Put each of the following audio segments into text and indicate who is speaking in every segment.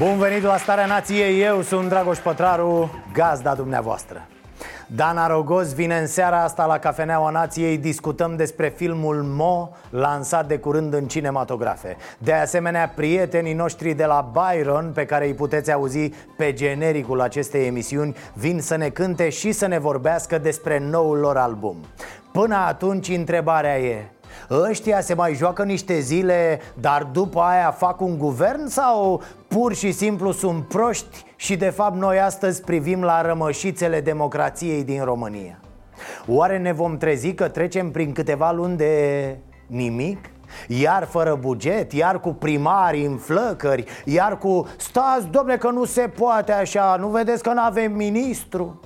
Speaker 1: Bun venit la Starea Nației, eu sunt Dragoș Pătraru, gazda dumneavoastră. Dana Rogoz vine în seara asta la Cafeneaua Nației Discutăm despre filmul Mo, lansat de curând în cinematografe. De asemenea, prietenii noștri de la Byron Pe care îi puteți auzi pe genericul acestei emisiuni Vin să ne cânte și să ne vorbească despre noul lor album. Până atunci, întrebarea e Ăștia se mai joacă niște zile, dar după aia fac un guvern sau pur și simplu sunt proști și de fapt noi astăzi privim la rămășițele democrației din România? Oare ne vom trezi că trecem prin câteva luni de nimic? Iar fără buget, iar cu primari în flăcări, iar cu Stați, domne, că nu se poate așa, nu vedeți că nu avem ministru?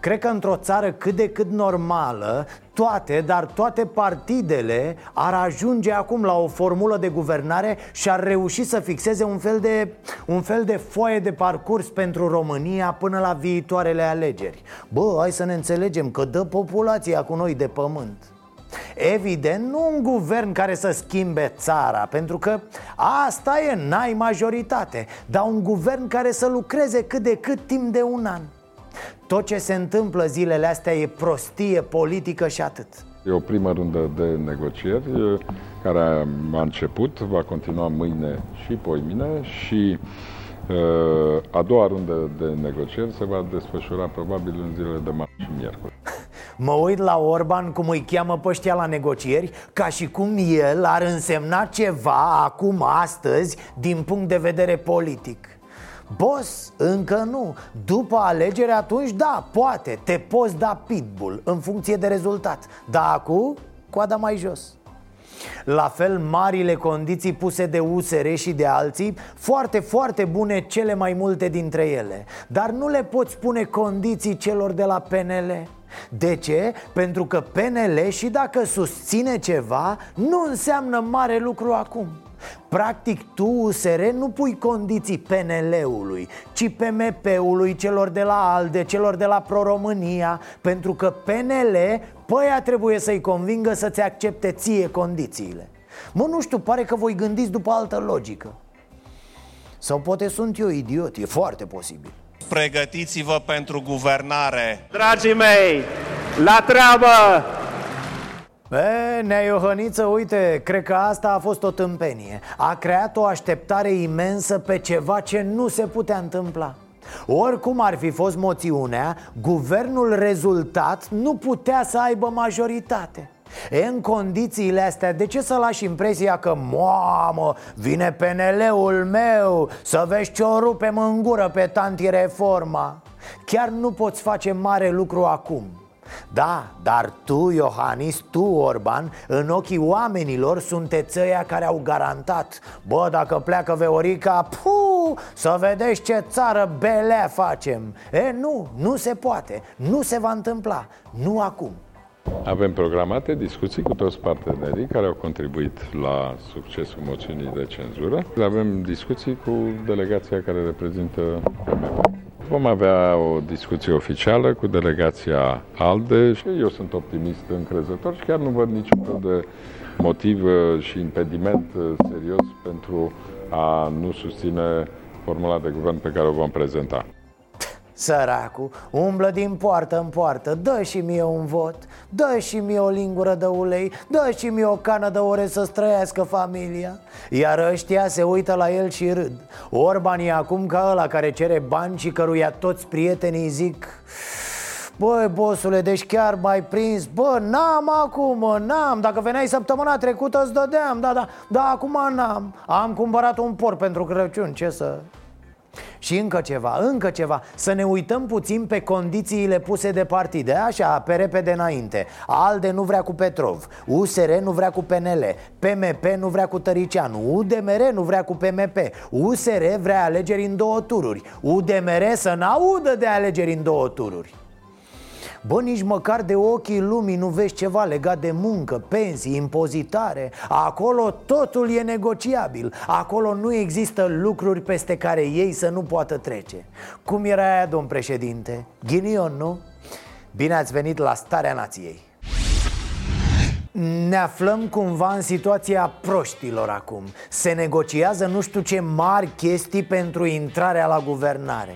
Speaker 1: Cred că într-o țară cât de cât normală Toate, dar toate partidele ar ajunge acum la o formulă de guvernare Și ar reuși să fixeze un fel de, un fel de foaie de parcurs pentru România până la viitoarele alegeri. Bă, hai să ne înțelegem că dă populația cu noi de pământ. Evident, nu un guvern care să schimbe țara Pentru că asta e, n-ai majoritate Dar un guvern care să lucreze cât de cât timp de un an tot ce se întâmplă zilele astea e prostie politică și atât
Speaker 2: E o primă rundă de negocieri care a început, va continua mâine și poimine și a doua rundă de negocieri se va desfășura probabil în zilele de marți și miercuri.
Speaker 1: Mă uit la Orban cum îi cheamă pe ăștia la negocieri Ca și cum el ar însemna ceva acum, astăzi, din punct de vedere politic Boss, încă nu. După alegere atunci da, poate. Te poți da pitbull în funcție de rezultat. Dar acum, coada mai jos. La fel, marile condiții puse de USR și de alții Foarte, foarte bune cele mai multe dintre ele. Dar nu le poți pune condiții celor de la PNL de ce? Pentru că PNL și dacă susține ceva Nu înseamnă mare lucru acum Practic tu, USR, nu pui condiții PNL-ului Ci PMP-ului, celor de la ALDE, celor de la Pro-România Pentru că PNL, păia trebuie să-i convingă să-ți accepte ție condițiile. Mă, nu știu, pare că voi gândiți după altă logică. Sau poate sunt eu idiot, e foarte posibil.
Speaker 3: Pregătiți-vă pentru guvernare.
Speaker 4: Dragii mei, la treabă!
Speaker 1: E, Nea Iohăniță, uite, cred că asta a fost o tâmpenie. A creat o așteptare imensă pe ceva ce nu se putea întâmpla. Oricum ar fi fost moțiunea, guvernul rezultat nu putea să aibă majoritate. E, în condițiile astea, de ce să lași impresia că Mamă, vine PNL-ul meu Să vezi ce o rupem în gură pe tanti reforma Chiar nu poți face mare lucru acum da, dar tu, Iohannis, tu, Orban, în ochii oamenilor sunteți ăia care au garantat Bă, dacă pleacă Veorica, pu, să vedeți ce țară belea facem E, nu, nu se poate, nu se va întâmpla, nu acum
Speaker 2: avem programate discuții cu toți partenerii care au contribuit la succesul moțiunii de cenzură. Avem discuții cu delegația care reprezintă PMP. Vom avea o discuție oficială cu delegația ALDE și eu sunt optimist încrezător și chiar nu văd niciun fel de motiv și impediment serios pentru a nu susține formula de guvern pe care o vom prezenta.
Speaker 1: Săracu, umblă din poartă în poartă Dă și mie un vot Dă și mie o lingură de ulei Dă și mie o cană de ore să străiască familia. Iar ăștia se uită la el și râd. Orban e acum ca ăla care cere bani și căruia toți prietenii zic Băi, bosule, deci chiar mai prins? Bă, n-am acum, mă, n-am. Dacă veneai săptămâna trecută îți dădeam Da, da, da, acum n-am. Am cumpărat un porc pentru Crăciun, ce să... Și încă ceva, încă ceva. Să ne uităm puțin pe condițiile puse de partide. Așa, pe repede înainte. ALDE nu vrea cu Petrov USR nu vrea cu PNL PMP nu vrea cu Tăricianu UDMR nu vrea cu PMP USR vrea alegeri în două tururi. UDMR să n-audă de alegeri în două tururi Bă, nici măcar de ochii lumii nu vezi ceva legat de muncă, pensii, impozitare. Acolo totul e negociabil. Acolo nu există lucruri peste care ei să nu poată trece. Cum era aia, domn președinte? Ghinion, nu? Bine ați venit la Starea Nației. Ne aflăm cumva în situația proștilor acum. Se negociază nu știu ce mari chestii pentru intrarea la guvernare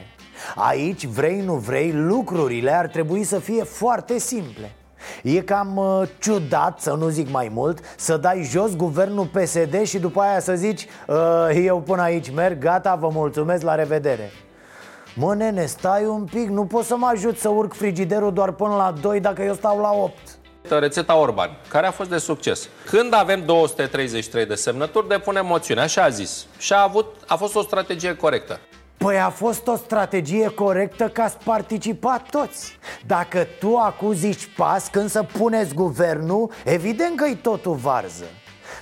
Speaker 1: Aici, vrei, nu vrei, lucrurile ar trebui să fie foarte simple E cam uh, ciudat, să nu zic mai mult, să dai jos guvernul PSD și după aia să zici uh, Eu până aici merg, gata, vă mulțumesc, la revedere Mă, nene, stai un pic, nu pot să mă ajut să urc frigiderul doar până la 2 dacă eu stau la 8
Speaker 5: rețeta Orban, care a fost de succes. Când avem 233 de semnături, depunem moțiune, așa a zis. Și a, avut, a fost o strategie corectă.
Speaker 1: Păi a fost o strategie corectă ca să participa toți. Dacă tu acum zici pas când să puneți guvernul, evident că-i totul varză.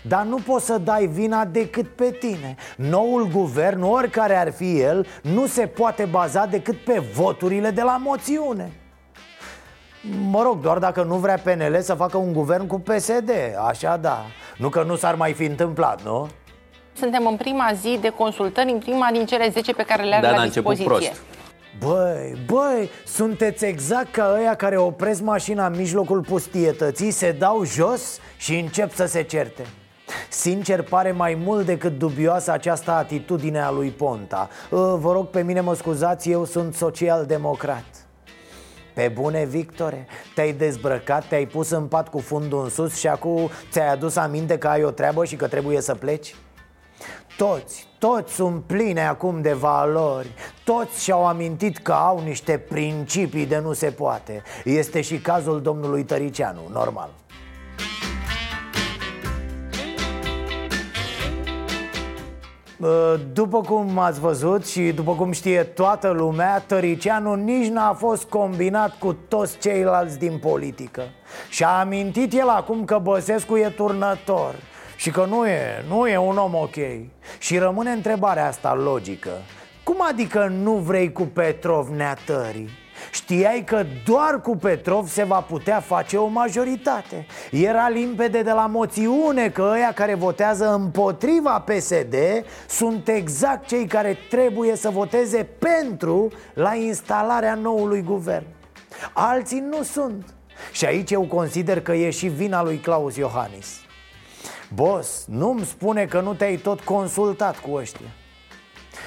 Speaker 1: Dar nu poți să dai vina decât pe tine. Noul guvern, oricare ar fi el, nu se poate baza decât pe voturile de la moțiune. Mă rog, doar dacă nu vrea PNL să facă un guvern cu PSD, așa da. Nu că nu s-ar mai fi întâmplat, nu?
Speaker 6: Suntem în prima zi de consultări, în prima din cele 10 pe care le are
Speaker 5: da,
Speaker 6: la dispoziție. Prost.
Speaker 1: Băi, băi, sunteți exact ca ăia care opresc mașina în mijlocul pustietății, se dau jos și încep să se certe Sincer, pare mai mult decât dubioasă această atitudine a lui Ponta ă, Vă rog pe mine, mă scuzați, eu sunt social-democrat pe bune, Victore, te-ai dezbrăcat, te-ai pus în pat cu fundul în sus și acum ți-ai adus aminte că ai o treabă și că trebuie să pleci? Toți, toți sunt pline acum de valori. Toți și-au amintit că au niște principii de nu se poate. Este și cazul domnului Tăricianu, normal. După cum ați văzut și după cum știe toată lumea Tăricianu nici n-a fost combinat cu toți ceilalți din politică. Și a amintit el acum că Băsescu e turnător și că nu e, nu e un om ok. Și rămâne întrebarea asta logică. Cum adică nu vrei cu Petrov neatării? Știai că doar cu Petrov se va putea face o majoritate. Era limpede de la moțiune că ăia care votează împotriva PSD Sunt exact cei care trebuie să voteze pentru la instalarea noului guvern. Alții nu sunt. Și aici eu consider că e și vina lui Claus Iohannis Boss, nu-mi spune că nu te-ai tot consultat cu ăștia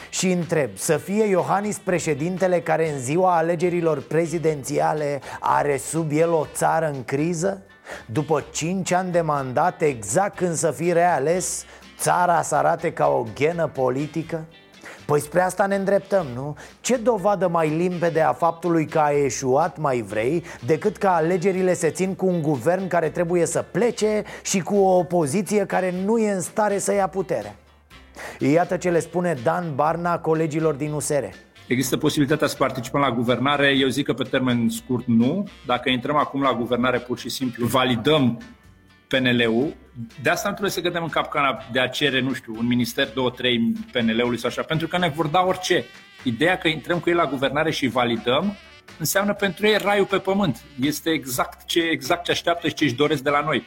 Speaker 1: și întreb, să fie Iohannis președintele care în ziua alegerilor prezidențiale are sub el o țară în criză? După 5 ani de mandat, exact când să fie reales, țara să arate ca o ghenă politică? Păi spre asta ne îndreptăm, nu? Ce dovadă mai limpede a faptului că a eșuat, mai vrei, decât că alegerile se țin cu un guvern care trebuie să plece și cu o opoziție care nu e în stare să ia puterea? Iată ce le spune Dan Barna colegilor din USR.
Speaker 7: Există posibilitatea să participăm la guvernare? Eu zic că pe termen scurt nu. Dacă intrăm acum la guvernare, pur și simplu validăm PNL-ul. De asta nu trebuie să gădem în capcana de a cere, nu știu, un minister, două, trei PNL-ului sau așa, pentru că ne vor da orice. Ideea că intrăm cu ei la guvernare și validăm înseamnă pentru ei raiul pe pământ. Este exact ce, exact ce așteaptă și ce își doresc de la noi.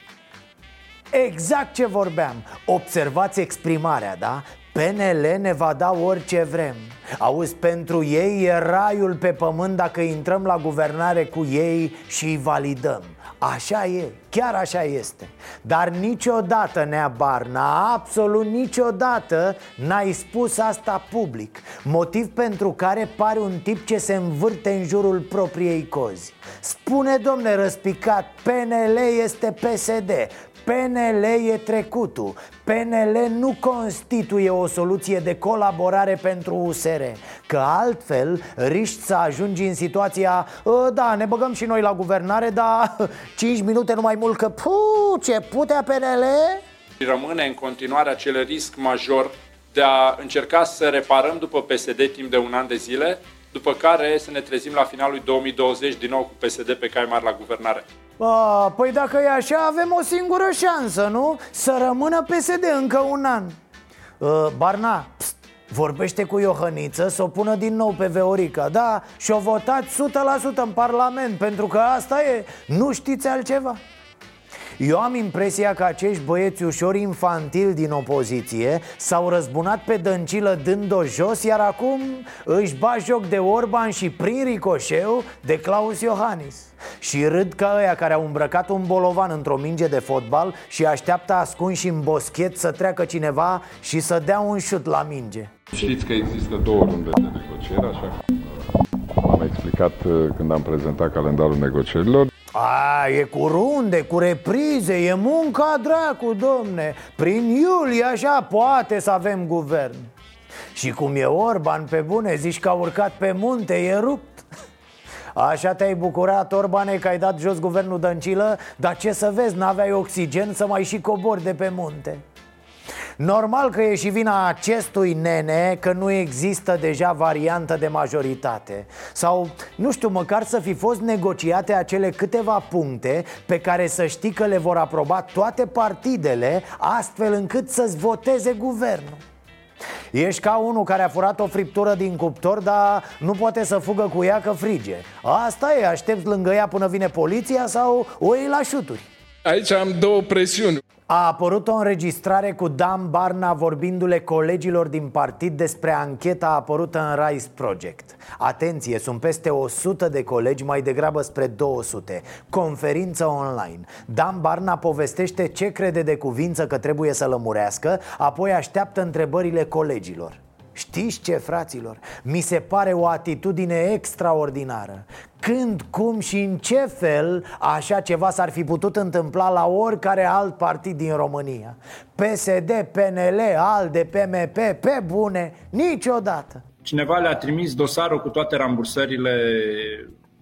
Speaker 1: Exact ce vorbeam Observați exprimarea, da? PNL ne va da orice vrem Auzi, pentru ei e raiul pe pământ dacă intrăm la guvernare cu ei și îi validăm Așa e, chiar așa este. Dar niciodată, Nea Barna, absolut niciodată n-ai spus asta public. Motiv pentru care pare un tip ce se învârte în jurul propriei cozi. Spune, domne răspicat, PNL este PSD PNL e trecutul. PNL nu constituie o soluție de colaborare pentru USR Că altfel riști să ajungi în situația ă, Da, ne băgăm și noi la guvernare, dar 5 minute nu mai mult că Puh, ce putea PNL?
Speaker 8: Rămâne în continuare acel risc major
Speaker 7: de a încerca să reparăm după PSD timp de un an de zile, după care să ne trezim la finalul 2020 din nou cu PSD pe cai mari la guvernare.
Speaker 1: A, păi dacă e așa, avem o singură șansă, nu? Să rămână PSD încă un an uh, Barna, pst, vorbește cu Iohăniță să o pună din nou pe Veorica Da, și o votați 100% în Parlament Pentru că asta e, nu știți altceva eu am impresia că acești băieți ușor infantili din opoziție S-au răzbunat pe dăncilă dând-o jos Iar acum își bat joc de Orban și prin ricoșeu de Claus Iohannis și râd ca ăia care au îmbrăcat un bolovan într-o minge de fotbal Și așteaptă ascunși în boschet să treacă cineva și să dea un șut la minge
Speaker 2: Știți că există două runde de negociere, așa cum am explicat uh, când am prezentat calendarul negocierilor.
Speaker 1: A, e cu runde, cu reprize, e munca dracu, domne. Prin iulie așa poate să avem guvern. Și cum e Orban pe bune, zici că a urcat pe munte, e rupt. Așa te-ai bucurat, Orbane, că ai dat jos guvernul Dăncilă Dar ce să vezi, n-aveai oxigen să mai și cobori de pe munte Normal că e și vina acestui nene că nu există deja variantă de majoritate. Sau, nu știu, măcar să fi fost negociate acele câteva puncte Pe care să știi că le vor aproba toate partidele Astfel încât să-ți voteze guvernul. Ești ca unul care a furat o friptură din cuptor, dar nu poate să fugă cu ea că frige. Asta e, aștepți lângă ea până vine poliția sau o iei la șuturi.
Speaker 2: Aici am două presiuni.
Speaker 1: A apărut o înregistrare cu Dan Barna vorbindu-le colegilor din partid despre ancheta apărută în Rise Project. Atenție, sunt peste 100 de colegi, mai degrabă spre 200 Conferință online. Dan Barna povestește ce crede de cuvință că trebuie să lămurească Apoi așteaptă întrebările colegilor Știți ce, fraților? Mi se pare o atitudine extraordinară Când, cum și în ce fel așa ceva s-ar fi putut întâmpla la oricare alt partid din România PSD, PNL, ALDE, PMP, pe bune, niciodată
Speaker 7: Cineva le-a trimis dosarul cu toate rambursările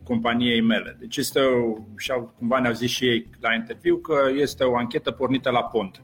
Speaker 7: companiei mele. Deci este, o, și cumva ne-au zis și ei la interviu că este o anchetă pornită la pont.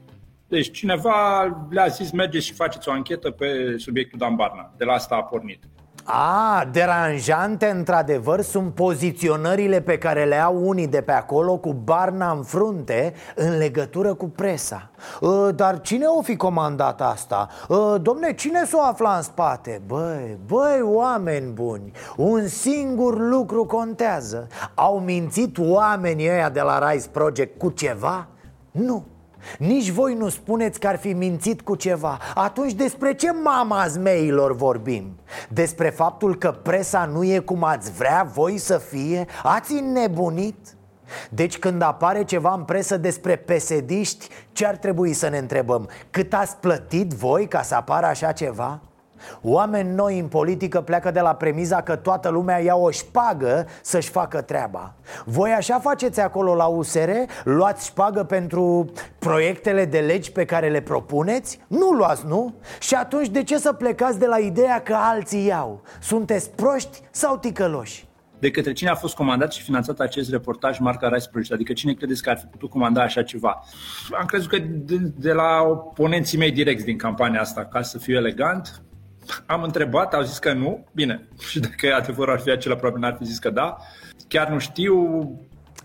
Speaker 7: Deci cineva le-a zis mergeți și faceți o anchetă pe subiectul Dan Barna. De la asta a pornit.
Speaker 1: A, deranjante într-adevăr sunt poziționările pe care le au unii de pe acolo cu Barna în frunte în legătură cu presa ă, Dar cine o fi comandat asta? Ă, domne, cine s-o afla în spate? Băi, băi, oameni buni, un singur lucru contează Au mințit oamenii ăia de la Rise Project cu ceva? Nu nici voi nu spuneți că ar fi mințit cu ceva Atunci despre ce mama zmeilor vorbim? Despre faptul că presa nu e cum ați vrea voi să fie? Ați înnebunit? Deci când apare ceva în presă despre pesediști, ce ar trebui să ne întrebăm? Cât ați plătit voi ca să apară așa ceva? Oameni noi în politică pleacă de la premiza că toată lumea ia o șpagă să-și facă treaba Voi așa faceți acolo la USR? Luați șpagă pentru proiectele de legi pe care le propuneți? Nu luați, nu? Și atunci de ce să plecați de la ideea că alții iau? Sunteți proști sau ticăloși?
Speaker 7: de către cine a fost comandat și finanțat acest reportaj Marca Rice Project? Adică cine credeți că ar fi putut comanda așa ceva? Am crezut că de, de la oponenții mei direcți din campania asta, ca să fiu elegant, am întrebat, au zis că nu. Bine, și dacă adevărul ar fi acela, probabil n-ar fi zis că da. Chiar nu știu,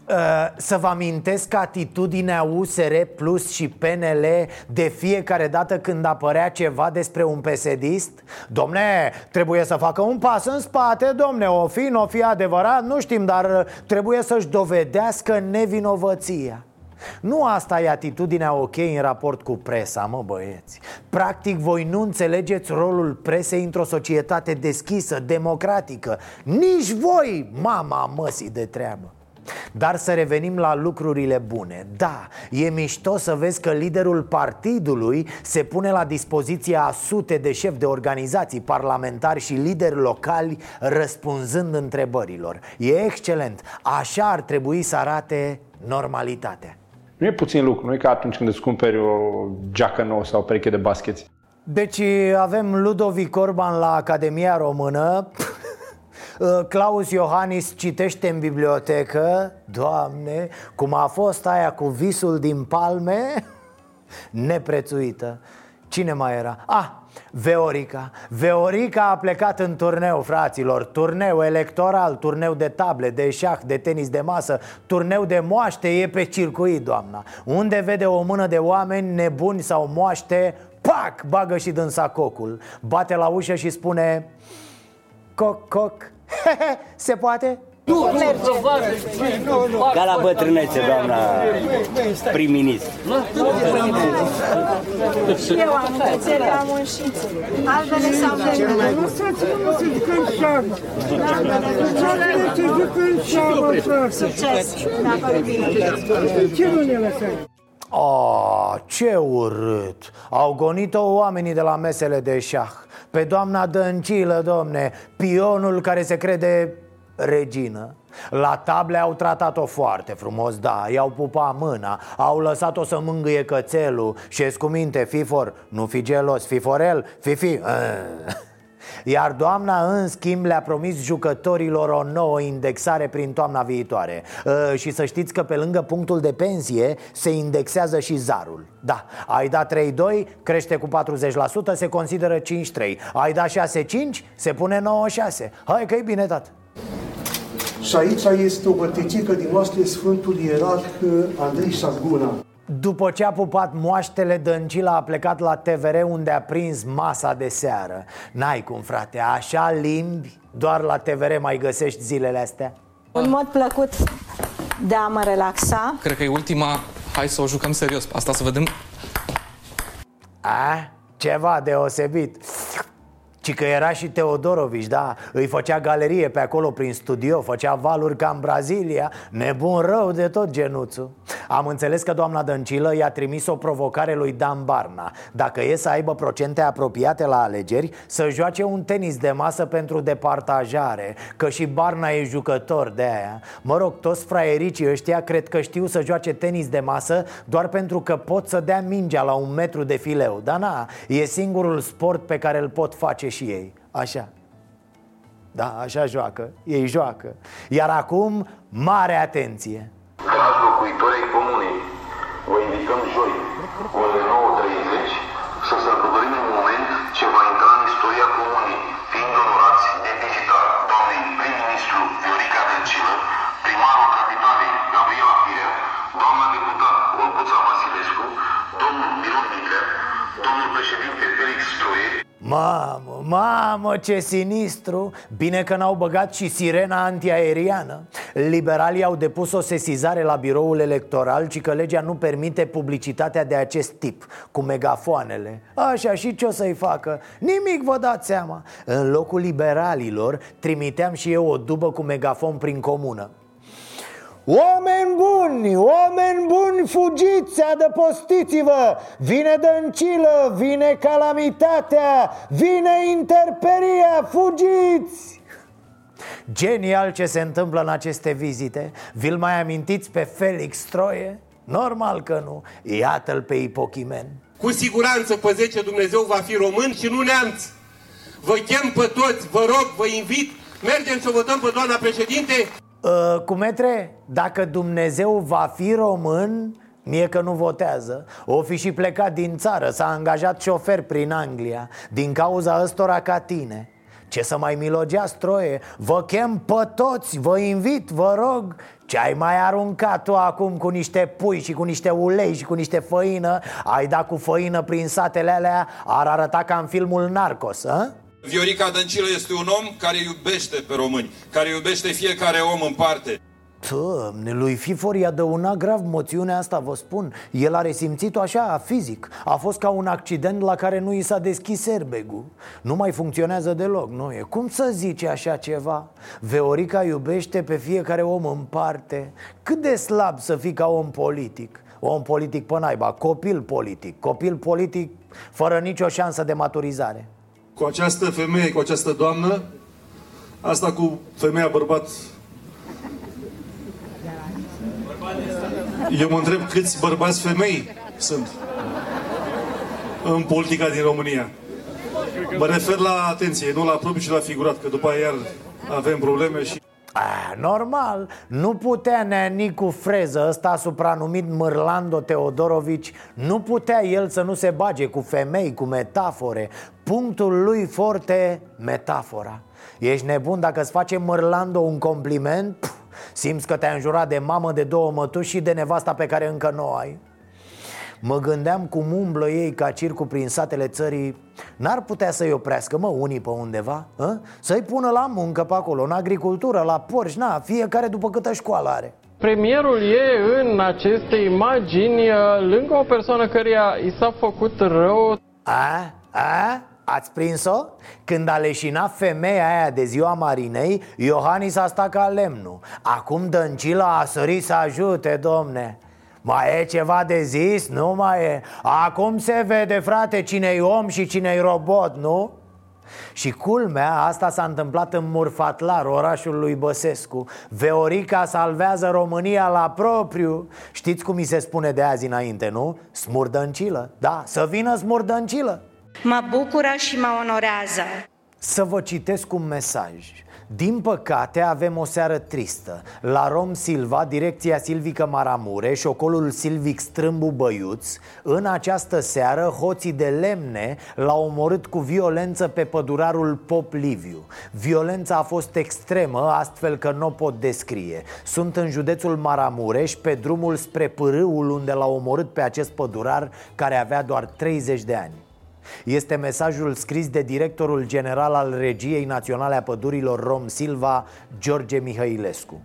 Speaker 1: uh, să vă amintesc că atitudinea USR Plus și PNL de fiecare dată când apărea ceva despre un pesedist Domne, trebuie să facă un pas în spate, domne, o fi, nu o fi adevărat, nu știm, dar trebuie să-și dovedească nevinovăția nu asta e atitudinea ok în raport cu presa, mă băieți. Practic voi nu înțelegeți rolul presei într-o societate deschisă, democratică. Nici voi, mama măsii de treabă. Dar să revenim la lucrurile bune. Da, e mișto să vezi că liderul partidului se pune la dispoziția a sute de șefi de organizații parlamentari și lideri locali răspunzând întrebărilor. E excelent, așa ar trebui să arate normalitatea
Speaker 8: nu e puțin lucru, nu e ca atunci când îți cumperi o geacă nouă sau o pereche de baskeți.
Speaker 1: Deci avem Ludovic Orban la Academia Română Claus Iohannis citește în bibliotecă Doamne, cum a fost aia cu visul din palme Neprețuită Cine mai era? Ah, Veorica Veorica a plecat în turneu, fraților Turneu electoral, turneu de table, de șah, de tenis de masă Turneu de moaște e pe circuit, doamna Unde vede o mână de oameni nebuni sau moaște Pac! Bagă și dânsa cocul Bate la ușă și spune Coc, coc Se poate?
Speaker 9: Nu merge. Ca la bătrânețe, doamna prim-ministru.
Speaker 10: Și eu am cățele, am unșițe. Albele sau vermele? Nu să-ți nu să jucăm șoară. Albele să jucăm șoară. Succes! Dacă bine.
Speaker 1: Ce nu ne lăsai? Oh, ce urât Au gonit-o oamenii de la mesele de șah Pe doamna Dăncilă, domne Pionul care se crede regină. La table au tratat-o foarte frumos, da I-au pupat mâna Au lăsat-o să mângâie cățelul. Și cu minte, Fifor, nu fi gelos Fiforel, Fifi? Eh. iar doamna, în schimb, le-a promis jucătorilor o nouă indexare prin toamna viitoare. Uh, Și să știți că pe lângă punctul de pensie se indexează și zarul. Da, ai dat 3-2, crește cu 40%, se consideră 5-3 Ai dat 6-5, se pune 9-6 Hai că e bine, tată
Speaker 11: și aici este o bătăcică din noastră Sfântul Ierarh Andrei Șaguna.
Speaker 1: După ce a pupat moaștele, Dăncila a plecat la TVR unde a prins masa de seară N-ai cum, frate, așa limbi doar la TVR mai găsești zilele astea?
Speaker 10: Un mod plăcut de a mă relaxa
Speaker 12: Cred că e ultima, hai să o jucăm serios, asta să vedem
Speaker 1: A? Ceva deosebit ci că era și Teodorovici, da? Îi făcea galerie pe acolo prin studio Făcea valuri ca în Brazilia. Nebun rău de tot genuțul Am înțeles că doamna Dăncilă i-a trimis o provocare lui Dan Barna. Dacă e să aibă procente apropiate la alegeri Să joace un tenis de masă pentru departajare Că și Barna e jucător de aia. Mă rog, toți fraiericii ăștia cred că știu să joace tenis de masă Doar pentru că pot să dea mingea la un metru de fileu. Dar na, e singurul sport pe care îl pot face și ei. Așa. Da, așa joacă, ei joacă. Iar acum, mare atenție Mamă, mamă, ce sinistru! Bine că n-au băgat și sirena antiaeriană. Liberalii au depus o sesizare la biroul electoral Ci că legea nu permite publicitatea de acest tip Cu megafoanele. Așa, și ce o să-i facă? Nimic vă dați seama. În locul liberalilor trimiteam și eu o dubă cu megafon prin comună Oameni buni, oameni buni, fugiți, adăpostiți-vă. Vine dăncilă, vine calamitatea, vine interperia, fugiți! Genial ce se întâmplă în aceste vizite. Vi-l mai amintiți pe Felix Troie? Normal că nu, iată-l pe Ipochimen.
Speaker 13: Cu siguranță pe 10 Dumnezeu va fi român și nu neamț. Vă chem pe toți, vă rog, vă invit. Mergem să votăm pe doamna președinte
Speaker 1: Uh, cu metre, dacă Dumnezeu va fi român, mie că nu votează. O fi și plecat din țară, s-a angajat șofer prin Anglia Din cauza ăstora ca tine. Ce să mai milogea stroie? Vă chem pe toți, vă invit, vă rog. Ce ai mai aruncat tu acum cu niște pui și cu niște ulei și cu niște făină? Ai dat cu făină prin satele alea? Ar arăta ca în filmul Narcos, a?
Speaker 14: Viorica Dăncilă este un om care iubește pe români, care iubește fiecare om în parte.
Speaker 1: Doamne, lui Fifor i-a dăunat grav moțiunea asta, vă spun. El a resimțit-o așa, fizic. A fost ca un accident la care nu i s-a deschis airbag Nu mai funcționează deloc, nu e? Cum să zice așa ceva? Veorica iubește pe fiecare om în parte. Cât de slab să fii ca om politic? Om politic pe naiba, copil politic. Copil politic fără nicio șansă de maturizare
Speaker 15: cu această femeie, cu această doamnă, asta cu femeia bărbat. Eu mă întreb câți bărbați femei sunt în politica din România. Mă refer la atenție, nu la propriu, ci la figurat, că după aia iar avem probleme și...
Speaker 1: A, normal, nu putea neanicu freză ăsta supranumit Mârlando Teodorovici Nu putea el să nu se bage cu femei, cu metafore. Punctul lui forte, metafora. Ești nebun dacă îți face Mârlando un compliment? Pf, simți că te-ai înjurat de mamă, de două mătuși și de nevasta pe care încă nu o ai Mă gândeam cum umblă ei ca circul prin satele țării N-ar putea să-i oprească, mă, unii pe undeva a? Să-i pună la muncă pe acolo, în agricultură, la porci, na, fiecare după câtă școală are
Speaker 16: Premierul e în aceste imagini uh, lângă o persoană căreia i s-a făcut rău
Speaker 1: A? A? Ați prins-o? Când a leșinat femeia aia de ziua Marinei, Iohannis a stat ca lemnul Acum Dăncila a sărit să ajute, domne mai e ceva de zis? Nu mai e. Acum se vede, frate, cine-i om și cine-i robot, nu? Și culmea, asta s-a întâmplat în Murfatlar, orașul lui Băsescu. Veorica salvează România la propriu. Știți cum mi se spune de azi înainte, nu? Smurdăncilă, da, să vină smurdăncilă.
Speaker 17: Mă bucură și mă onorează.
Speaker 1: Să vă citesc un mesaj din păcate avem o seară tristă. La Rom Silva, direcția silvică Maramure Șocolul silvic Strâmbu Băiuț În această seară, hoții de lemne L-au omorât cu violență pe pădurarul Pop Liviu. Violența a fost extremă, astfel că nu o pot descrie. Sunt în județul Maramureș, pe drumul spre Pârâul Unde l-au omorât pe acest pădurar Care avea doar 30 de ani este mesajul scris de directorul general al Regiei Naționale a Pădurilor Rom Silva, George Mihailescu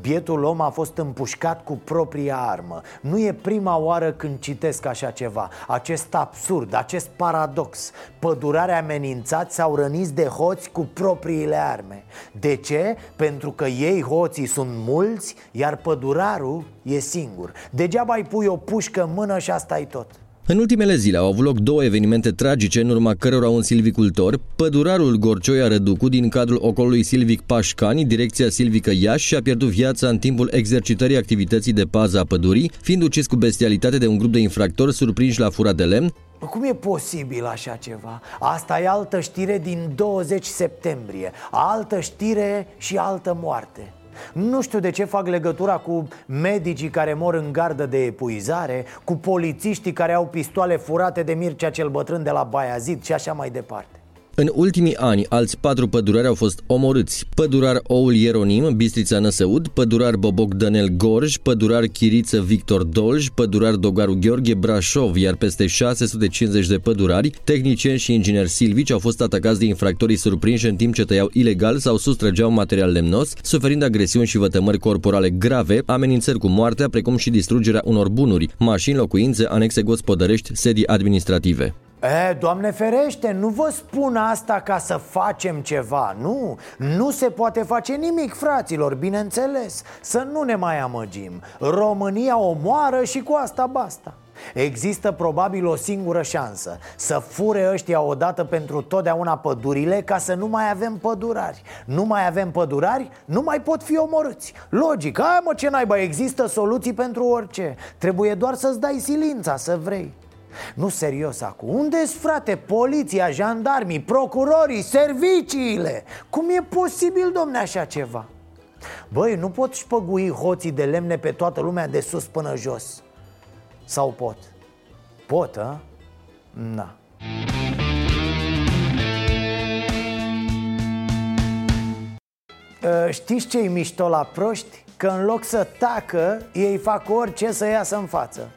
Speaker 1: Bietul om a fost împușcat cu propria armă. Nu e prima oară când citesc așa ceva. Acest absurd, acest paradox. Pădurare amenințați sau răniți de hoți cu propriile arme. De ce? Pentru că ei, hoții, sunt mulți Iar pădurarul e singur. Degeaba îi pui o pușcă în mână și asta e tot
Speaker 18: în ultimele zile au avut loc două evenimente tragice în urma cărora un silvicultor, pădurarul Gorcioia Răducu din cadrul ocolului silvic Pașcani, direcția silvică Iași, și-a pierdut viața în timpul exercitării activității de pază a pădurii, fiind ucis cu bestialitate de un grup de infractori surprinși la fura de lemn,
Speaker 1: cum e posibil așa ceva? Asta e altă știre din 20 septembrie Altă știre și altă moarte nu știu de ce fac legătura cu medicii care mor în gardă de epuizare Cu polițiștii care au pistoale furate de Mircea cel bătrân de la Baiazid și așa mai departe
Speaker 18: în ultimii ani, alți patru pădurari au fost omorâți. Pădurar Oul Ieronim, Bistrița Năsăud, pădurar Boboc Daniel Gorj, pădurar Chiriță Victor Dolj, pădurar Dogaru Gheorghe Brașov, iar peste 650 de pădurari, tehnicieni și ingineri silvici au fost atacați de infractorii surprinși în timp ce tăiau ilegal sau sustrăgeau material lemnos, suferind agresiuni și vătămări corporale grave, amenințări cu moartea, precum și distrugerea unor bunuri, mașini, locuințe, anexe gospodărești, sedii administrative.
Speaker 1: E, Doamne ferește, nu vă spun asta ca să facem ceva, nu. Nu se poate face nimic, fraților, bineînțeles. Să nu ne mai amăgim. România omoară și cu asta basta. Există probabil o singură șansă. Să fure ăștia odată pentru totdeauna pădurile Ca să nu mai avem pădurari. Nu mai avem pădurari, nu mai pot fi omorâți. Logic, hai mă ce naiba, există soluții pentru orice. Trebuie doar să-ți dai silința să vrei nu serios acum unde sunt frate poliția, jandarmii, procurorii, serviciile? Cum e posibil domne așa ceva? Băi, nu pot șpăgui hoții de lemne pe toată lumea de sus până jos Sau pot? Pot, a? Na ă, Știți ce-i mișto la proști? Că în loc să tacă, ei fac orice să iasă în față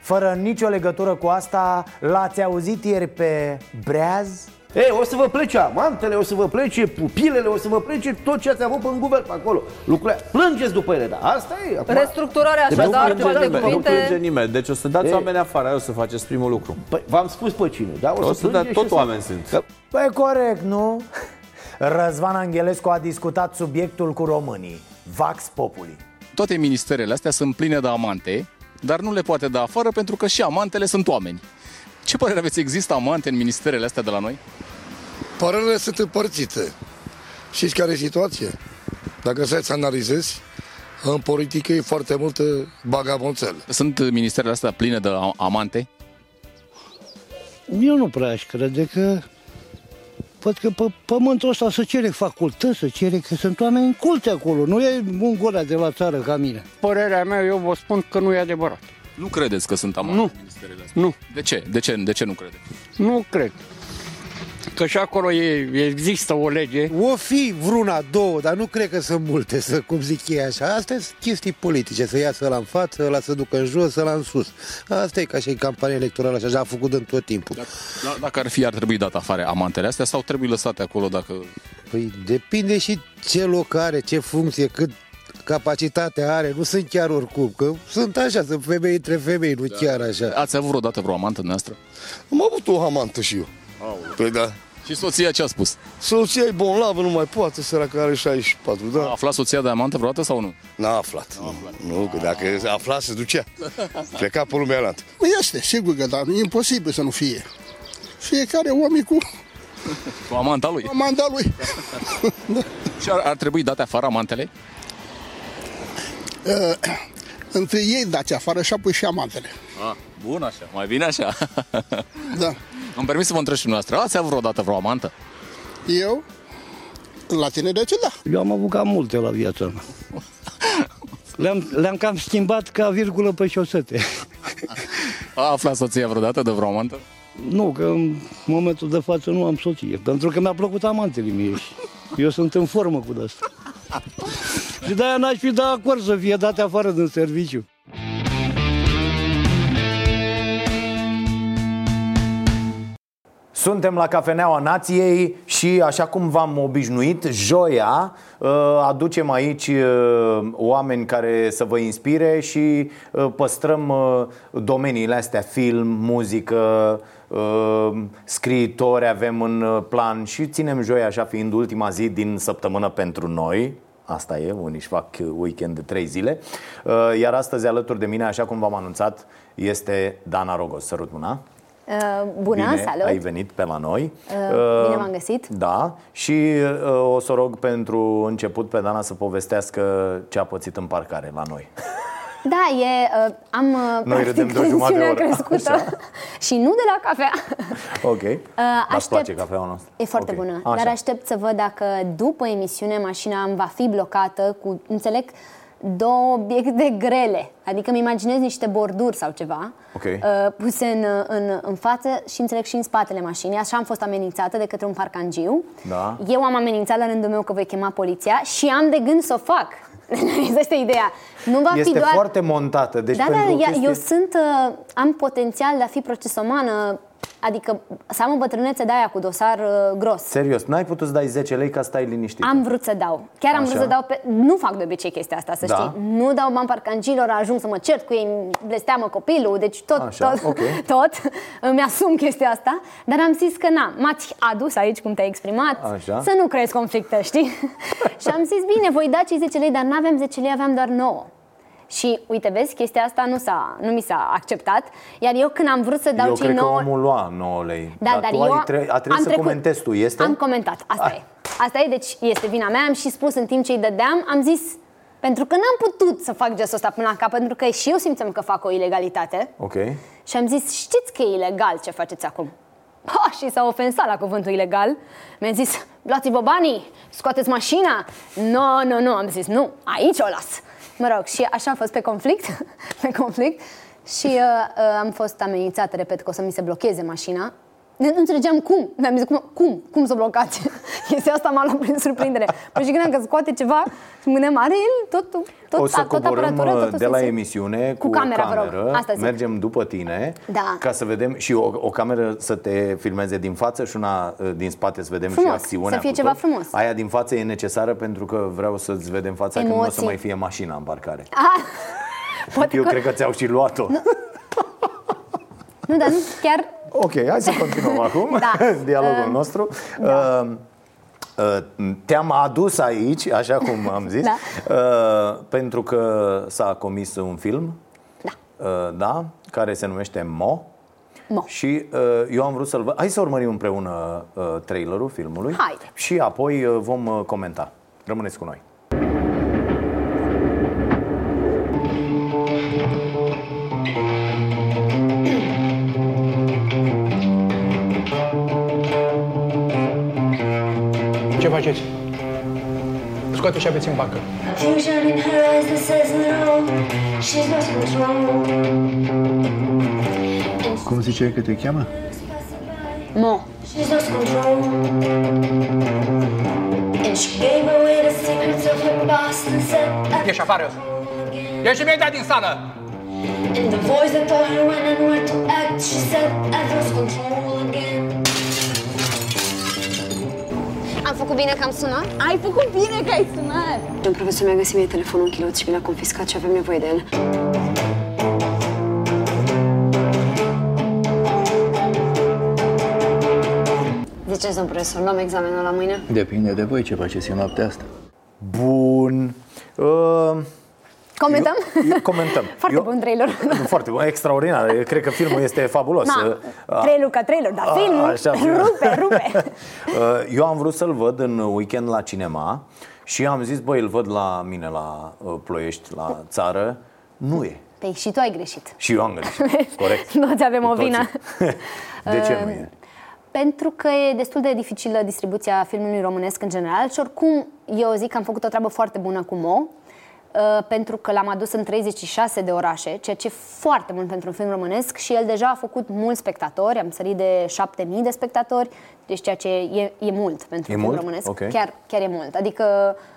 Speaker 1: fără nicio legătură cu asta, l-ați auzit ieri pe Breaz?
Speaker 19: Ei, o să vă plece amantele, o să vă plece pupilele, o să vă plece tot ce ați avut în guvern pe acolo. Lucrurile, plângeți după ele, dar asta e.
Speaker 20: Acum... Restructurare așadar, cu alte cuvinte.
Speaker 21: Nu plânge nimeni, deci o să dați Ei. oameni afară, o să faceți primul lucru.
Speaker 19: Păi, v-am spus pe cine, da?
Speaker 21: O, o să, să dați, tot oameni să... sunt.
Speaker 1: Păi corect, nu? Răzvan Angelescu a discutat subiectul cu românii, Vax Populi.
Speaker 22: Toate ministerele astea sunt pline de amante dar nu le poate da afară pentru că și amantele sunt oameni. Ce părere aveți? Există amante în ministerele astea de la noi?
Speaker 23: Părerile sunt împărțite. Știți care e situație? Dacă să să analizezi, în politică e foarte multă bagabonțel.
Speaker 22: Sunt ministerele astea pline de amante?
Speaker 19: Eu nu prea aș crede că
Speaker 24: văd că pe pământul ăsta se cere facultăți, se cere că sunt oameni culți acolo, nu e un golea de la țară ca mine.
Speaker 25: Părerea mea, eu vă spun că nu e adevărat.
Speaker 22: Nu credeți că sunt amanți
Speaker 25: Nu.
Speaker 22: în ministerele astea?
Speaker 25: Nu.
Speaker 22: De ce? De ce, de ce nu credeți?
Speaker 25: Nu cred. Că și acolo e, există o lege.
Speaker 26: O fi vreuna, două, dar nu cred că sunt multe, să, cum zic ei așa. Astea sunt chestii politice, să iasă la în față, la să ducă în jos, să la în sus. Asta e ca și în campanie electorală și așa a făcut în tot timpul.
Speaker 22: Da, dacă ar fi, ar trebui dat afară amantele astea sau trebuie lăsate acolo dacă...
Speaker 26: Păi depinde și ce loc are, ce funcție, cât capacitate are, nu sunt chiar oricum, că sunt așa, sunt femei între femei, nu chiar așa.
Speaker 22: Ați avut vreodată vreo amantă noastră?
Speaker 23: Am avut o amantă și eu. Păi da.
Speaker 22: Și soția ce a spus?
Speaker 23: Soția e bonlavă, nu mai poate, săracă are 64, da.
Speaker 22: A aflat soția de amantă vreodată sau nu?
Speaker 23: N-a aflat. Nu, nu, că dacă afla, se ducea. Pleca pe lumea altă.
Speaker 27: Păi Este, sigur că da, e imposibil să nu fie. Fiecare om e cu
Speaker 22: Cu amanta lui.
Speaker 27: amanda lui.
Speaker 22: Și ar, ar trebui date afară amantele?
Speaker 27: Uh, Între ei dați afară și apoi și amantele.
Speaker 22: Ah, bun așa, mai bine așa.
Speaker 27: Da.
Speaker 22: Îmi permis să vă întreb și noastră, ați avut vreodată vreo amantă?
Speaker 27: Eu, la tine de ce da?
Speaker 24: Eu am avut cam multe la viața mea. Le-am, le-am cam schimbat ca virgulă pe șosete.
Speaker 22: A aflat soția vreodată de vreo amantă?
Speaker 24: Nu, că în momentul de față nu am soție, pentru că mi-a plăcut amantele mie și eu sunt în formă cu asta. și de-aia n-aș fi de acord să fie date afară din serviciu.
Speaker 1: Suntem la Cafeneaua Nației și așa cum v-am obișnuit, joia uh, aducem aici uh, oameni care să vă inspire și uh, păstrăm domeniile astea, film, muzică, scriitori avem în plan și ținem joia așa fiind ultima zi din săptămână pentru noi, Asta e, unii își fac weekend de trei zile. Iar astăzi alături de mine, așa cum v-am anunțat, este Dana Rogos. Sărut mâna.
Speaker 28: Uh, Bună,
Speaker 1: Bine
Speaker 28: salut!
Speaker 1: ai venit pe la noi
Speaker 28: Uh, bine m-am găsit.
Speaker 1: Da, și uh, o să rog pentru început pe Dana să povestească ce a pățit în parcare la noi
Speaker 28: Da, e, uh, am uh,
Speaker 1: Noi
Speaker 28: practic
Speaker 1: râdem de o jumătate de
Speaker 28: tensiunea
Speaker 1: oră.
Speaker 28: crescută
Speaker 1: Așa.
Speaker 28: și nu de la cafea.
Speaker 1: Ok, uh,
Speaker 28: aștept-
Speaker 1: aștept... place cafeaua noastră
Speaker 28: E foarte
Speaker 1: Ok,
Speaker 28: bună,
Speaker 1: așa.
Speaker 28: dar aștept să văd dacă după emisiune mașina îmi va fi blocată cu, înțeleg, două obiecte grele. Adică îmi imaginez niște borduri sau ceva
Speaker 1: Ok.
Speaker 28: uh, puse în, în, în față și înțeleg și în spatele mașinii. Așa am fost amenințată de către un parcangiu.
Speaker 1: Da.
Speaker 28: Eu am amenințat la rândul meu că voi chema poliția și am de gând să o fac. Asta este ideea. Nu va
Speaker 1: Este
Speaker 28: fi doar...
Speaker 1: foarte montată deci
Speaker 28: da,
Speaker 1: pentru
Speaker 28: da,
Speaker 1: o
Speaker 28: ia-
Speaker 1: chestie...
Speaker 28: eu sunt, uh, am potențial de a fi procesomană, adică să am o bătrânețe de aia cu dosar uh, gros.
Speaker 1: Serios, n-ai putut să dai 10 lei ca să stai liniștit
Speaker 28: Am vrut să dau. Chiar am
Speaker 1: Așa.
Speaker 28: vrut să dau pe... Nu fac de obicei chestia asta, să
Speaker 1: Da.
Speaker 28: știi. Nu dau bani parcangilor, ajung să mă cert cu ei, îmi blesteamă copilul, deci tot,
Speaker 1: Așa,
Speaker 28: tot,
Speaker 1: ok.
Speaker 28: tot îmi asum chestia asta. Dar am zis că na, m-ați adus aici cum te-ai exprimat,
Speaker 1: Așa.
Speaker 28: să nu creezi conflicte, știi? și am zis, bine, voi da cei 10 lei, dar n-aveam 10 lei, aveam doar 9. Și uite, vezi, chestia asta nu, s-a, nu mi s-a acceptat Iar eu când am vrut să dau
Speaker 1: Eu
Speaker 28: cei
Speaker 1: cred
Speaker 28: 9
Speaker 1: că omul lua 9 lei
Speaker 28: da, dar
Speaker 1: tu
Speaker 28: eu
Speaker 1: ai tre- a trebuit
Speaker 28: am
Speaker 1: să
Speaker 28: trecut.
Speaker 1: comentezi tu, este?
Speaker 28: Am comentat, asta e. Asta e, deci este vina mea. Am și spus în timp ce îi dădeam, am zis, pentru că n-am putut să fac gestul ăsta până la cap, pentru că și eu simțeam că fac o ilegalitate.
Speaker 1: Ok
Speaker 28: Și am zis, știți că e ilegal ce faceți acum? Ha, și s-a ofensat la cuvântul ilegal. Mi-a zis, luați-vă banii, scoateți mașina. Nu, no, nu, no, nu, am zis, nu, aici o las. Mă rog, și așa a fost pe conflict, pe conflict. Și uh, uh, am fost amenințată, repet, că o să mi se blocheze mașina. Nu, nu înțelegeam cum. Mi-am zis, cum, cum, cum să o blocați? Chestia asta m-a luat prin surprindere. Păi și gândeam că scoate ceva și mă gândeam, are el tot, tot,
Speaker 1: o să
Speaker 28: tot
Speaker 1: coborâm
Speaker 28: aparatură,
Speaker 1: uh,
Speaker 28: tot
Speaker 1: de la
Speaker 28: sus.
Speaker 1: emisiune cu,
Speaker 28: Cu camera,
Speaker 1: o
Speaker 28: vă rog.
Speaker 1: cameră,
Speaker 28: Asta zic.
Speaker 1: mergem după tine
Speaker 28: Da.
Speaker 1: ca să vedem și o, o cameră să te filmeze din față și una uh, din spate să vedem
Speaker 28: Frumos,
Speaker 1: și acțiunea
Speaker 28: să fie
Speaker 1: cu
Speaker 28: ceva
Speaker 1: tot.
Speaker 28: frumos.
Speaker 1: Aia din față e necesară pentru că vreau să-ți vedem fața când nu o să
Speaker 28: Emoții.
Speaker 1: mai fie mașina în parcare.
Speaker 28: Ah, poate
Speaker 1: Eu
Speaker 28: că...
Speaker 1: cred că ți-au și luat-o.
Speaker 28: Nu, dar nu, chiar
Speaker 1: Ok, hai să continuăm acum
Speaker 28: Da.
Speaker 1: dialogul
Speaker 28: Uh,
Speaker 1: nostru. Uh, uh, te-am adus aici, așa cum am zis,
Speaker 28: Da.
Speaker 1: uh, pentru că s-a comis un film,
Speaker 28: Da.
Speaker 1: uh, da, care se numește Mo.
Speaker 28: Mo.
Speaker 1: Și uh, eu am vrut să-l văd. Hai să urmărim împreună uh, trailerul filmului
Speaker 28: Haide.
Speaker 1: și apoi uh, vom uh, comenta. Rămâneți cu noi.
Speaker 29: Ce faceți? Scoate și aveți în bacă.
Speaker 10: Confusion in her eyes that says no. She's lost control.
Speaker 30: Cum ziceai că te cheamă?
Speaker 28: Mo.
Speaker 10: She's lost control. And she gave away the secrets of her past and said, I
Speaker 29: Ieși afară! Ieși imediat din sală!
Speaker 10: And the voice that told her when and where to act, she said, I've lost control
Speaker 28: făcut bine că am sunat? Ai făcut bine că ai sunat! Un profesor mi-a găsit mie telefonul în chiloț și mi l-a confiscat și avem nevoie de el. Ziceți, domn profesor, luăm examenul la mâine?
Speaker 30: Depinde de voi ce faceți în noaptea asta.
Speaker 1: Bun. Uh,
Speaker 28: Comentăm?
Speaker 1: Eu- comentăm.
Speaker 28: Foarte
Speaker 1: Eu-
Speaker 28: bun trailer.
Speaker 1: Foarte bun, extraordinar. Eu Cred că filmul este fabulos.
Speaker 28: Na,
Speaker 1: Uh,
Speaker 28: trailer ca trailer, dar
Speaker 1: a-
Speaker 28: filmul
Speaker 1: așa.
Speaker 28: rupe, rupe.
Speaker 1: Uh, Eu am vrut să-l văd în weekend la cinema și am zis, băi, îl văd la mine la uh, Ploiești, la țară. Nu e.
Speaker 28: Păi și tu ai greșit.
Speaker 1: Și eu am greșit. Corect.
Speaker 28: Toți avem o
Speaker 1: Cu toții.
Speaker 28: vină.
Speaker 1: De ce
Speaker 28: Uh,
Speaker 1: nu e?
Speaker 28: Pentru că e destul de dificilă distribuția filmului românesc în general și oricum eu zic că am făcut o treabă foarte bună cu Mo, uh, pentru că l-am adus în 36 de orașe, ceea ce e foarte mult pentru un film românesc și el deja a făcut mulți spectatori, am sărit de 7000 de spectatori, deci ceea ce e, e mult pentru
Speaker 1: E
Speaker 28: un film
Speaker 1: mult?
Speaker 28: românesc.
Speaker 1: Ok.
Speaker 28: Chiar, chiar e mult. Adică, m,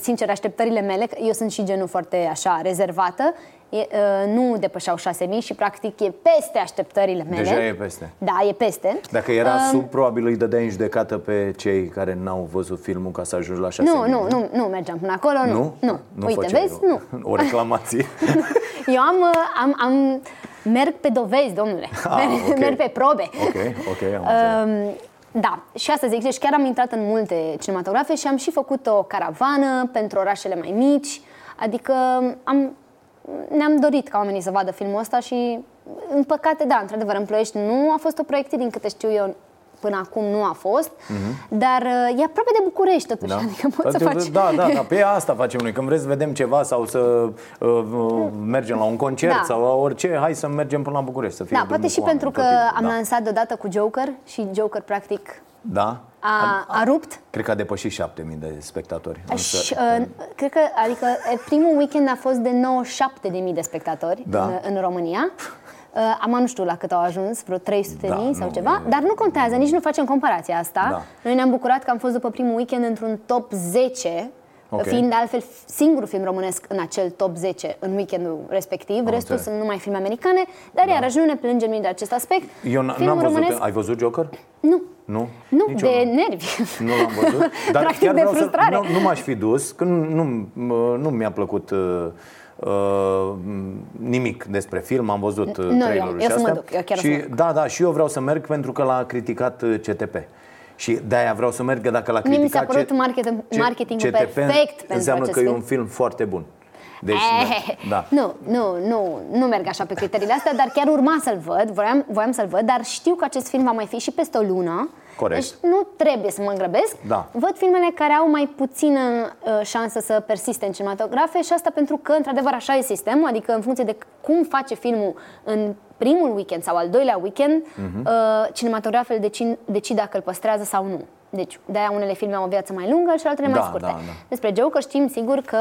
Speaker 28: sincer, așteptările mele, că eu sunt și genul foarte așa rezervată, e, uh, nu depășeau 6000 și practic e peste așteptările mele.
Speaker 1: Deja e peste.
Speaker 28: Da, e peste.
Speaker 1: Dacă era
Speaker 28: Um,
Speaker 1: sub, probabil îi dădeai în judecată pe cei care n-au văzut filmul ca să ajungi la 6
Speaker 28: Nu, nu, nu, nu mergeam până acolo, nu.
Speaker 1: Nu?
Speaker 28: nu.
Speaker 1: Nu
Speaker 28: Uite,
Speaker 1: făceai
Speaker 28: vezi?
Speaker 1: o,
Speaker 28: Nu.
Speaker 1: o reclamație.
Speaker 28: Eu am, uh, am, am, merg pe dovezi, domnule.
Speaker 1: Ah,
Speaker 28: merg,
Speaker 1: ok.
Speaker 28: merg pe probe.
Speaker 1: ok, ok, am înțeles.
Speaker 28: Um, da, și asta zic, deci chiar am intrat în multe cinematografe și am și făcut o caravană pentru orașele mai mici, adică am, ne-am dorit ca oamenii să vadă filmul ăsta și, în păcate, da, într-adevăr, în Ploiești nu a fost o proiecție, din câte știu eu, până acum nu a fost, dar uh, e aproape de București totuși,
Speaker 1: Mhm. Da.
Speaker 28: adică poți să
Speaker 1: Da,
Speaker 28: faci...
Speaker 1: Da, da, da, pe asta facem noi. Când vreți să vedem ceva sau să uh, uh, mergem la un concert
Speaker 28: Da.
Speaker 1: sau la orice, hai să mergem până la București, să fie
Speaker 28: Da,
Speaker 1: drumul
Speaker 28: poate și
Speaker 1: cu
Speaker 28: pentru
Speaker 1: oameni
Speaker 28: că
Speaker 1: tot timpul.
Speaker 28: am
Speaker 1: da.
Speaker 28: lansat deodată cu Joker și Joker practic
Speaker 1: Da?
Speaker 28: a, a rupt.
Speaker 1: Cred că a depășit 7000 de spectatori.
Speaker 28: Și,
Speaker 1: Însă,
Speaker 28: uh, cred că, adică, uh, primul weekend a fost de 97.000 de spectatori
Speaker 1: Da.
Speaker 28: în, în România. Uh, am nu știu la cât au ajuns, vreo 300.000
Speaker 1: Da,
Speaker 28: sau
Speaker 1: nu,
Speaker 28: ceva, dar nu contează, nici nu facem comparația asta.
Speaker 1: Da.
Speaker 28: Noi ne-am bucurat că am fost după primul weekend într-un top 10,
Speaker 1: Ok.
Speaker 28: fiind de altfel singurul film românesc în acel top 10 în weekendul respectiv. Restul
Speaker 1: înțeles.
Speaker 28: sunt numai filme americane, dar iarăși nu ne plângem nici de acest aspect.
Speaker 1: eu n-
Speaker 28: Filmul
Speaker 1: n-am văzut.
Speaker 28: românesc-
Speaker 1: Ai văzut Joker?
Speaker 28: Nu.
Speaker 1: Nu?
Speaker 28: Nu,
Speaker 1: Nici
Speaker 28: de
Speaker 1: eu nu.
Speaker 28: nervi.
Speaker 1: Nu l-am văzut. Dar
Speaker 28: Practic
Speaker 1: chiar
Speaker 28: de
Speaker 1: vreau
Speaker 28: frustrare.
Speaker 1: Să, nu, nu m-aș fi dus, că nu, nu, nu mi-a plăcut uh, uh, nimic despre film, am văzut uh,
Speaker 28: Nu, eu-
Speaker 1: trailerul
Speaker 28: eu
Speaker 1: și
Speaker 28: să mă
Speaker 1: astea.
Speaker 28: duc, eu chiar o să
Speaker 1: și,
Speaker 28: mă duc.
Speaker 1: Da, da, și eu vreau să merg pentru că l-a criticat uh, CTP. Și de-aia vreau să merg, că dacă l-a
Speaker 28: Mie mi s-a
Speaker 1: criticat
Speaker 28: părut marketing,
Speaker 1: C-
Speaker 28: marketingul
Speaker 1: CTP,
Speaker 28: perfect pentru
Speaker 1: înseamnă
Speaker 28: acest
Speaker 1: că e
Speaker 28: film.
Speaker 1: un film foarte bun. Deci,
Speaker 28: Eh,
Speaker 1: da.
Speaker 28: Nu, nu, nu, nu merg așa pe criteriile astea, dar chiar urma să-l văd, voiam, voiam să-l văd, dar știu că acest film va mai fi și peste o lună.
Speaker 1: Corect.
Speaker 28: Deci nu trebuie să mă îngrăbesc.
Speaker 1: Da.
Speaker 28: Văd filmele care au mai puțină uh, șansă să persiste în cinematografe și asta pentru că, într-adevăr, așa e sistemul, adică în funcție de cum face filmul în primul weekend sau al doilea weekend,
Speaker 1: Mhm.
Speaker 28: uh, cinematografele decid, decid dacă îl păstrează sau nu. Deci, de-aia unele filme au o viață mai lungă și altele mai
Speaker 1: Da,
Speaker 28: scurte.
Speaker 1: da, da.
Speaker 28: Despre Joker știm sigur că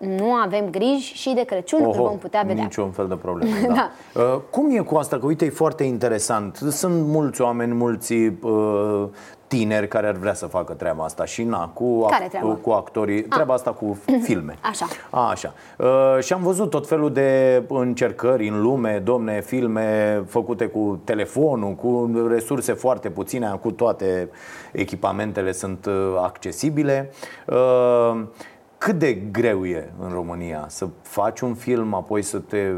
Speaker 28: nu avem griji și de Crăciun îl vom putea vedea.
Speaker 1: Niciun fel de problemă. Da.
Speaker 28: Da.
Speaker 1: Uh, cum e cu asta? Că uite, e foarte interesant. Sunt mulți oameni, mulți uh, tineri care ar vrea să facă treaba asta și na, cu,
Speaker 28: Care treabă?
Speaker 1: cu actorii, treaba asta cu filme.
Speaker 28: Așa.
Speaker 1: A, așa. Uh, și am văzut tot felul de încercări în lume, domne, filme făcute cu telefonul, cu resurse foarte puține, cu toate echipamentele sunt uh, accesibile. Uh, cât de greu e în România să faci un film, apoi să te...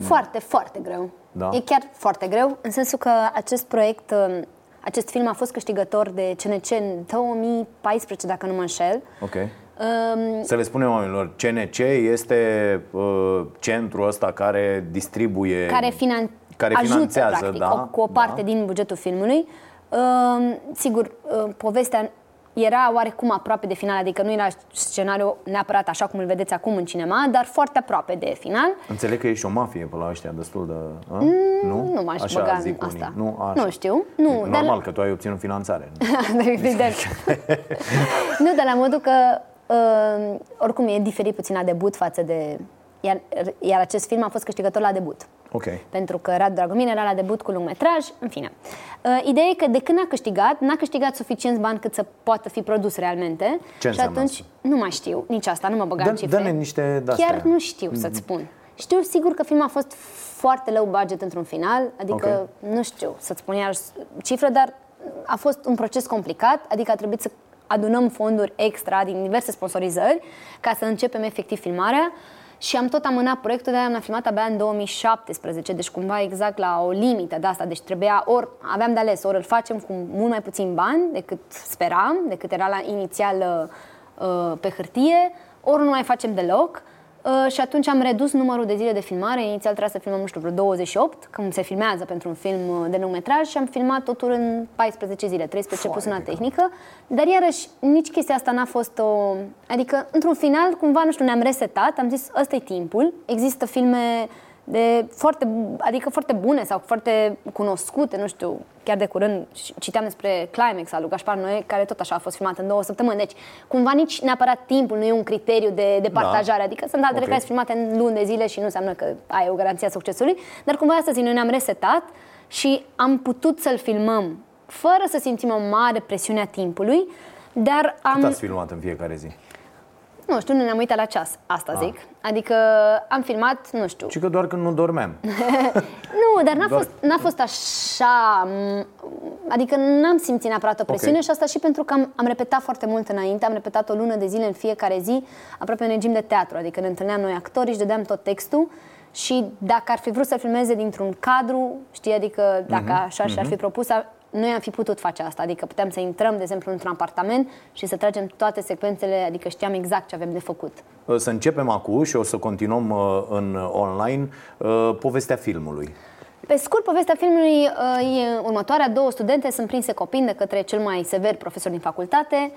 Speaker 28: Foarte, foarte greu.
Speaker 1: Da?
Speaker 28: E chiar foarte greu, în sensul că acest proiect, um, acest film a fost câștigător de CNC în 2014, dacă nu mă înșel.
Speaker 1: Ok.
Speaker 28: Um,
Speaker 1: Să le spunem oamenilor, CNC este uh, centrul ăsta care distribuie...
Speaker 28: care, finan-
Speaker 1: care
Speaker 28: ajută,
Speaker 1: finanțează,
Speaker 28: practic,
Speaker 1: da,
Speaker 28: o, cu o parte
Speaker 1: da.
Speaker 28: din bugetul filmului. Um, sigur, uh, povestea era oarecum aproape de final, adică nu era scenariu neapărat așa cum îl vedeți acum în cinema, dar foarte aproape de final.
Speaker 1: Înțeleg că ești o mafie pe la ăștia destul de... A?
Speaker 28: Mm,
Speaker 1: nu?
Speaker 28: nu m-aș
Speaker 1: așa
Speaker 28: băga în
Speaker 1: zic
Speaker 28: asta.
Speaker 1: Unii. Nu, așa.
Speaker 28: Nu știu, nu,
Speaker 1: E
Speaker 28: dar-
Speaker 1: Normal că tu ai obținut finanțare.
Speaker 28: Evident. nu, dar la modul că uh, oricum e diferit puțin la debut față de... Iar, iar acest film a fost câștigător la debut.
Speaker 1: Ok.
Speaker 28: Pentru că Radu Dragomir era la debut cu lungmetraj, în fine. Uh, ideea e că de când a câștigat, n-a câștigat suficienți bani cât să poată fi produs realmente.
Speaker 1: Ce
Speaker 28: și
Speaker 1: înseamnă
Speaker 28: atunci,
Speaker 1: asta?
Speaker 28: nu mai știu, nici asta, nu mă băga în
Speaker 1: Dă,
Speaker 28: cifre.
Speaker 1: dă-ne niște de-astea.
Speaker 28: Chiar nu știu să-ți spun. Știu sigur că filmul a fost foarte low budget într-un final, adică
Speaker 1: Ok.
Speaker 28: nu știu să-ți spun iar cifră, dar a fost un proces complicat, adică a trebuit să adunăm fonduri extra din diverse sponsorizări ca să începem efectiv filmarea și am tot amânat proiectul, de-aia am filmat abia în 2017, deci cumva exact la o limită de asta, deci trebuia, ori aveam de ales, ori îl facem cu mult mai puțin bani decât speram, decât era la inițial uh, pe hârtie, ori nu mai facem deloc. Uh, și atunci am redus numărul de zile de filmare. Inițial trebuia să filmăm, nu știu, vreo 28, cum se filmează pentru un film uh, de lungmetraj și am filmat totul în 14 zile, 13 plus una tehnică. Dar iarăși, nici chestia asta n-a fost o... Adică, într-un final, cumva, nu știu, ne-am resetat, am zis, ăsta e timpul. Există filme de foarte, adică foarte bune sau foarte cunoscute, nu știu, chiar de curând citeam despre Climax al lui Gaspar Noé, care tot așa a fost filmat în două săptămâni. Deci, cumva nici neapărat timpul nu e un criteriu de, de
Speaker 1: Da.
Speaker 28: partajare, adică sunt altele
Speaker 1: Ok.
Speaker 28: care sunt filmate în luni de zile și nu înseamnă că ai o garanție a succesului, dar cumva astăzi noi ne-am resetat și am putut să-l filmăm fără să simțim o mare presiune a timpului, dar am...
Speaker 1: Cât ați filmat în fiecare zi?
Speaker 28: Nu știu, nu ne-am uitat la ceas, asta
Speaker 1: Ah.
Speaker 28: zic. Adică am filmat, nu știu,
Speaker 1: Și că doar când nu dormeam.
Speaker 28: nu, dar n-a,
Speaker 1: Doar-
Speaker 28: fost, n-a fost așa, m, adică n-am simțit neapărat o presiune
Speaker 1: Ok.
Speaker 28: și asta și pentru că am, am repetat foarte mult înainte, am repetat o lună de zile în fiecare zi, aproape în regim de teatru, adică ne întâlneam noi actorii și dădeam tot textul și dacă ar fi vrut să filmeze dintr-un cadru, știi, adică dacă
Speaker 1: Mhm,
Speaker 28: așa și-ar fi
Speaker 1: mhm.
Speaker 28: propus, a- noi am fi putut face asta, adică puteam să intrăm, de exemplu, într-un apartament și să tragem toate secvențele, adică știam exact ce avem de făcut.
Speaker 1: Să începem acum și o să continuăm uh, în online uh, povestea filmului.
Speaker 28: Pe scurt, povestea filmului uh, e următoarea. Două studente sunt prinse copii de către cel mai sever profesor din facultate.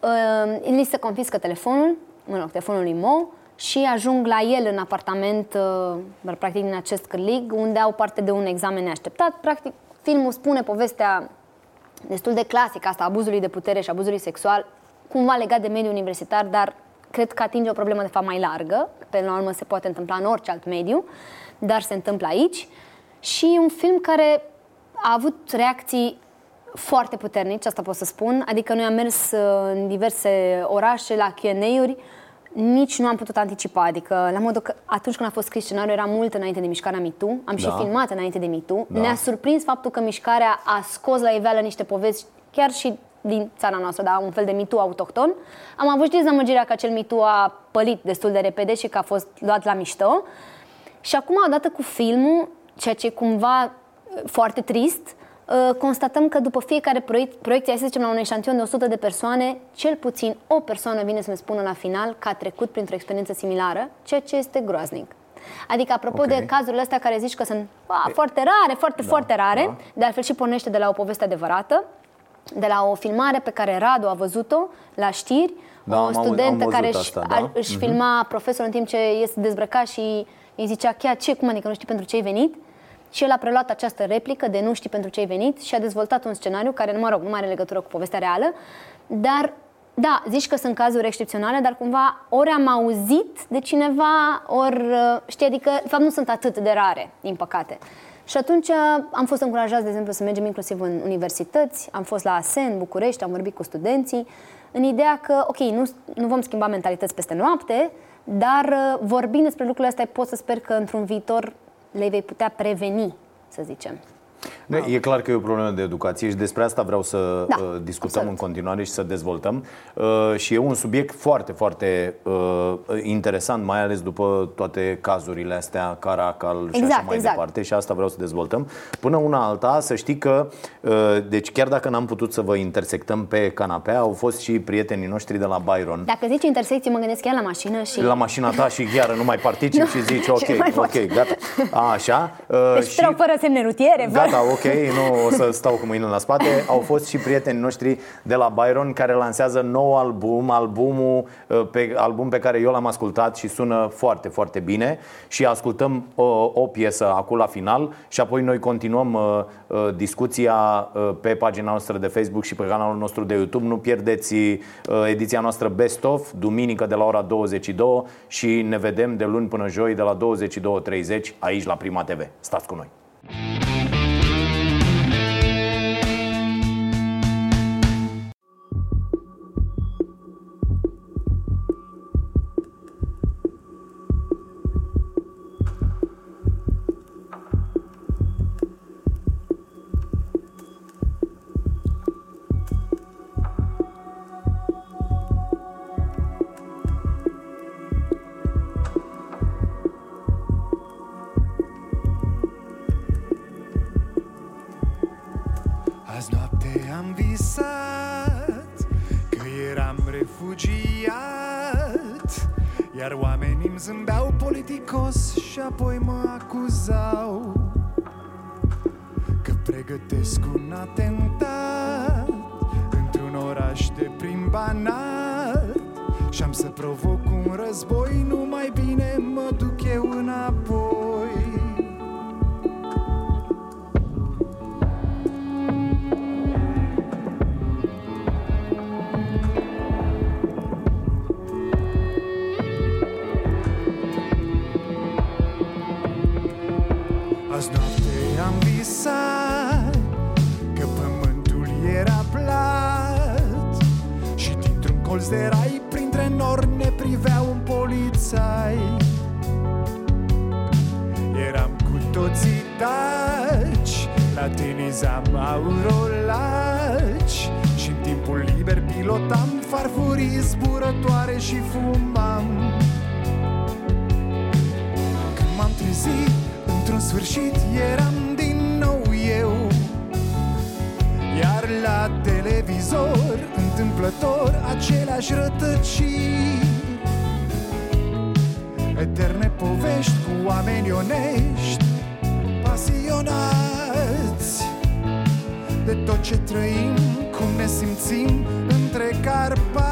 Speaker 28: Uh, li se confiscă telefonul, mă rog, telefonul lui Mo și ajung la el în apartament, uh, practic din acest cârlig, unde au parte de un examen neașteptat. Practic, filmul spune povestea destul de clasică asta, abuzului de putere și abuzului sexual, cumva legat de mediul universitar, dar cred că atinge o problemă de fapt mai largă, pe la urmă se poate întâmpla în orice alt mediu, dar se întâmplă aici. Și un film care a avut reacții foarte puternici, asta pot să spun, adică noi am mers uh, în diverse orașe la Q&A-uri, nici nu am putut anticipa, adică la modul că atunci când a fost scris scenariul era mult înainte de mișcarea MeToo, am și
Speaker 1: Da.
Speaker 28: filmat înainte de MeToo,
Speaker 1: Da.
Speaker 28: ne-a surprins faptul că mișcarea a scos la iveală niște povești chiar și din țara noastră, dar un fel de mitu autohton. Am avut și dezamăgirea că acel mitu a pălit destul de repede și că a fost luat la mișto. Și acum, odată cu filmul, ceea ce e cumva uh, foarte trist, uh, constatăm că după fiecare proiect, proiecție, hai să zicem la un eșantion de 100 de persoane, cel puțin o persoană vine să ne spună la final că a trecut printr-o experiență similară, ceea ce este groaznic. Adică, apropo
Speaker 1: Ok.
Speaker 28: de cazurile astea care zici că sunt a, foarte rare, foarte,
Speaker 1: Da,
Speaker 28: foarte rare,
Speaker 1: da.
Speaker 28: de altfel și pornește de la o poveste adevărată, de la o filmare pe care Radu a văzut-o la știri,
Speaker 1: Da,
Speaker 28: o
Speaker 1: am auzit-
Speaker 28: studentă
Speaker 1: am
Speaker 28: care
Speaker 1: văzut
Speaker 28: își,
Speaker 1: asta, da.
Speaker 28: a- își
Speaker 1: Mhm.
Speaker 28: filma profesorul în timp ce este dezbrăcat și îi zicea chiar ce, cum adică nu știi pentru ce ai venit? Și el a preluat această replică de nu știi pentru ce ai venit și a dezvoltat un scenariu care, mă rog, nu mai are legătură cu povestea reală, dar da, zici că sunt cazuri excepționale, dar cumva ori am auzit de cineva, ori, uh, știi, adică, de fapt, nu sunt atât de rare, din păcate. Și atunci uh, am fost încurajați, de exemplu, să mergem inclusiv în universități, am fost la ASEN, București, am vorbit cu studenții, în ideea că, ok, nu, nu vom schimba mentalități peste noapte, dar uh, vorbind despre lucrurile astea, pot să sper că într-un viitor le vei putea preveni, să zicem.
Speaker 1: Da. E clar că e o problemă de educație și despre asta vreau să
Speaker 28: Da,
Speaker 1: uh, discutăm în continuare și să dezvoltăm. Uh, și e un subiect foarte, foarte uh, interesant, mai ales după toate cazurile astea, Caracal și
Speaker 28: Exact,
Speaker 1: așa mai
Speaker 28: exact.
Speaker 1: departe și asta vreau să dezvoltăm. Până una alta, să știi că, uh, deci chiar dacă n-am putut să vă intersectăm pe canapea, au fost și prietenii noștri de la Byron.
Speaker 28: Dacă zici intersecție, mă gândesc chiar la mașină și...
Speaker 1: La mașina ta și chiar nu mai particip
Speaker 28: Nu,
Speaker 1: și zici
Speaker 28: ce
Speaker 1: ok,
Speaker 28: mai faci?
Speaker 1: ok, gata. A, așa. Uh,
Speaker 28: Deci
Speaker 1: și-
Speaker 28: trec fără semne rutiere, fără...
Speaker 1: asta ok, nu o să stau cu mâinile la spate. Au fost și prietenii noștri de la Byron Care lansează nou album Albumul uh, pe, album pe care eu l-am ascultat Și sună foarte, foarte bine. Și ascultăm uh, o piesă acum la final Și apoi noi continuăm uh, uh, discuția uh, Pe pagina noastră de Facebook și pe canalul nostru de YouTube. Nu pierdeți uh, ediția noastră Best Of Duminică de la ora 22 Și ne vedem de luni până joi De la 22.30 aici la Prima TV Stați cu noi
Speaker 31: război Nu mai bine mă duc eu înapoi. Azi noapte am visat Că pământul era plat Și dintr-un colț de rai polițai Eram cu toții taci Latinizam aurolaci și în timpul liber pilotam Farfurii zburătoare și fumam. Când m-am trezit Într-un sfârșit eram din nou eu. Iar la televizor, întâmplător, aceleași rătăciri povești cu oameni onești Pasionați De tot ce trăim, cum ne simțim între Carpați.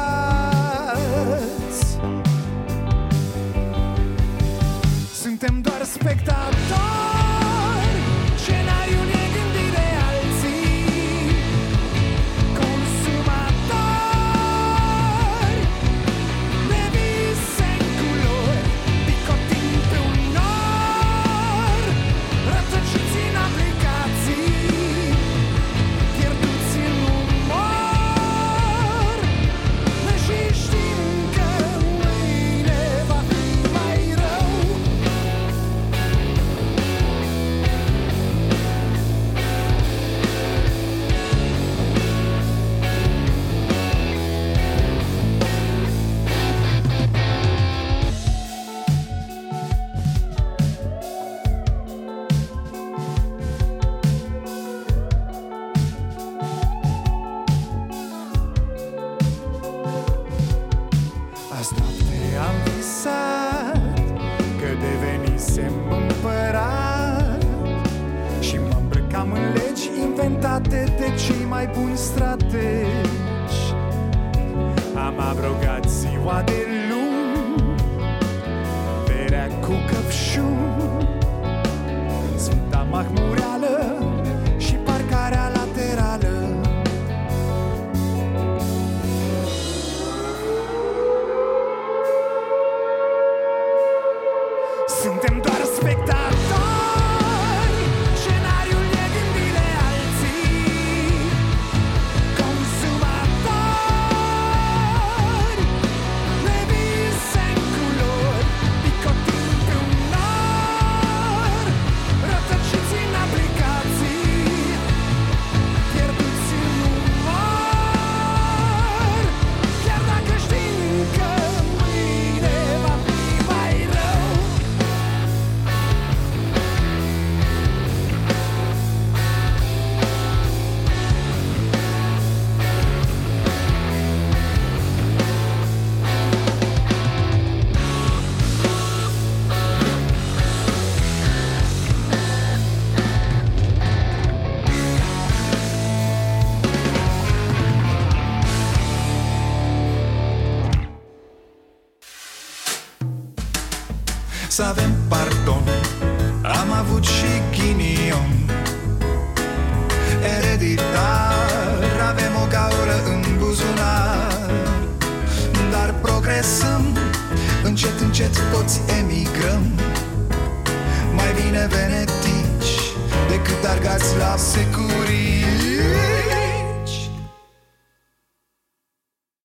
Speaker 31: Suntem doar spectatori